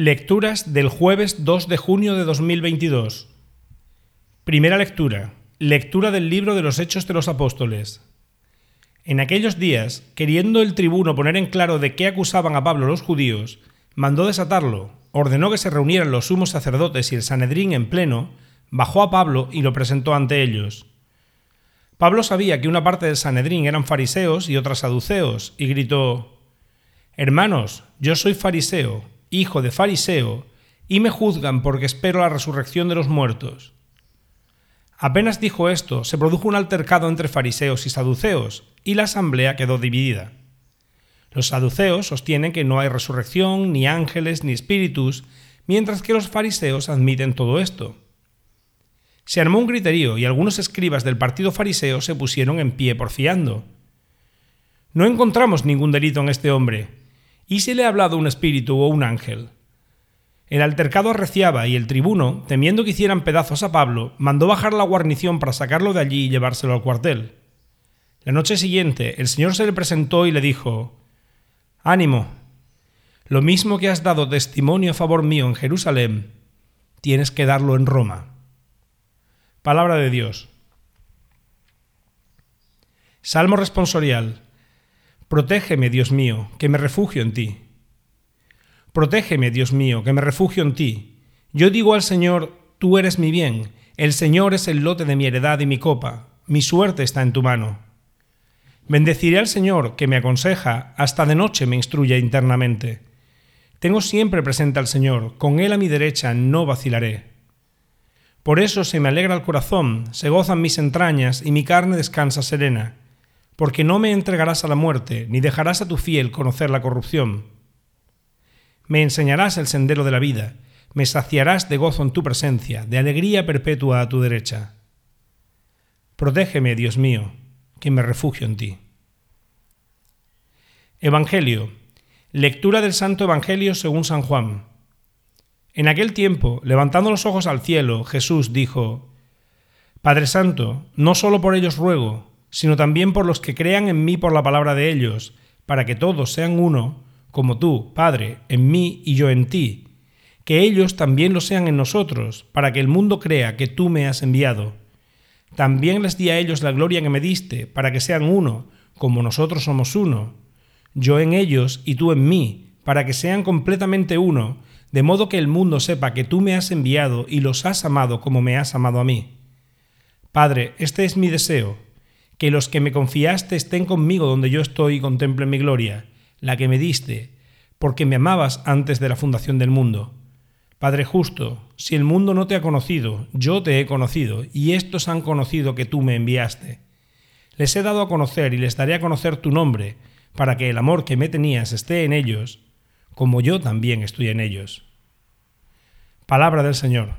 Lecturas del jueves 2 de junio de 2022. Primera lectura. Lectura del libro de los Hechos de los Apóstoles. En aquellos días, queriendo el tribuno poner en claro de qué acusaban a Pablo los judíos, mandó desatarlo, ordenó que se reunieran los sumos sacerdotes y el Sanedrín en pleno, bajó a Pablo y lo presentó ante ellos. Pablo sabía que una parte del Sanedrín eran fariseos y otras saduceos, y gritó, Hermanos, yo soy fariseo, hijo de fariseo, y me juzgan porque espero la resurrección de los muertos. Apenas dijo esto, se produjo un altercado entre fariseos y saduceos, y la asamblea quedó dividida. Los saduceos sostienen que no hay resurrección, ni ángeles, ni espíritus, mientras que los fariseos admiten todo esto. Se armó un griterío y algunos escribas del partido fariseo se pusieron en pie porfiando. No encontramos ningún delito en este hombre. ¿Y si le ha hablado un espíritu o un ángel? El altercado arreciaba y el tribuno, temiendo que hicieran pedazos a Pablo, mandó bajar la guarnición para sacarlo de allí y llevárselo al cuartel. La noche siguiente el Señor se le presentó y le dijo, Ánimo, lo mismo que has dado testimonio a favor mío en Jerusalén, tienes que darlo en Roma. Palabra de Dios. Salmo responsorial. Protégeme, Dios mío, que me refugio en ti. Protégeme, Dios mío, que me refugio en ti. Yo digo al Señor, tú eres mi bien, el Señor es el lote de mi heredad y mi copa, mi suerte está en tu mano. Bendeciré al Señor, que me aconseja, hasta de noche me instruye internamente. Tengo siempre presente al Señor, con Él a mi derecha no vacilaré. Por eso se me alegra el corazón, se gozan mis entrañas y mi carne descansa serena, porque no me entregarás a la muerte, ni dejarás a tu fiel conocer la corrupción. Me enseñarás el sendero de la vida, me saciarás de gozo en tu presencia, de alegría perpetua a tu derecha. Protégeme, Dios mío, que me refugio en ti. Evangelio. Lectura del Santo Evangelio según San Juan. En aquel tiempo, levantando los ojos al cielo, Jesús dijo, Padre Santo, no solo por ellos ruego, sino también por los que crean en mí por la palabra de ellos, para que todos sean uno, como tú, Padre, en mí y yo en ti, que ellos también lo sean en nosotros, para que el mundo crea que tú me has enviado. También les di a ellos la gloria que me diste, para que sean uno, como nosotros somos uno, yo en ellos y tú en mí, para que sean completamente uno, de modo que el mundo sepa que tú me has enviado y los has amado como me has amado a mí. Padre, este es mi deseo, que los que me confiaste estén conmigo donde yo estoy y contemplen mi gloria, la que me diste, porque me amabas antes de la fundación del mundo. Padre justo, si el mundo no te ha conocido, yo te he conocido, y estos han conocido que tú me enviaste. Les he dado a conocer y les daré a conocer tu nombre, para que el amor que me tenías esté en ellos como yo también estoy en ellos. Palabra del Señor.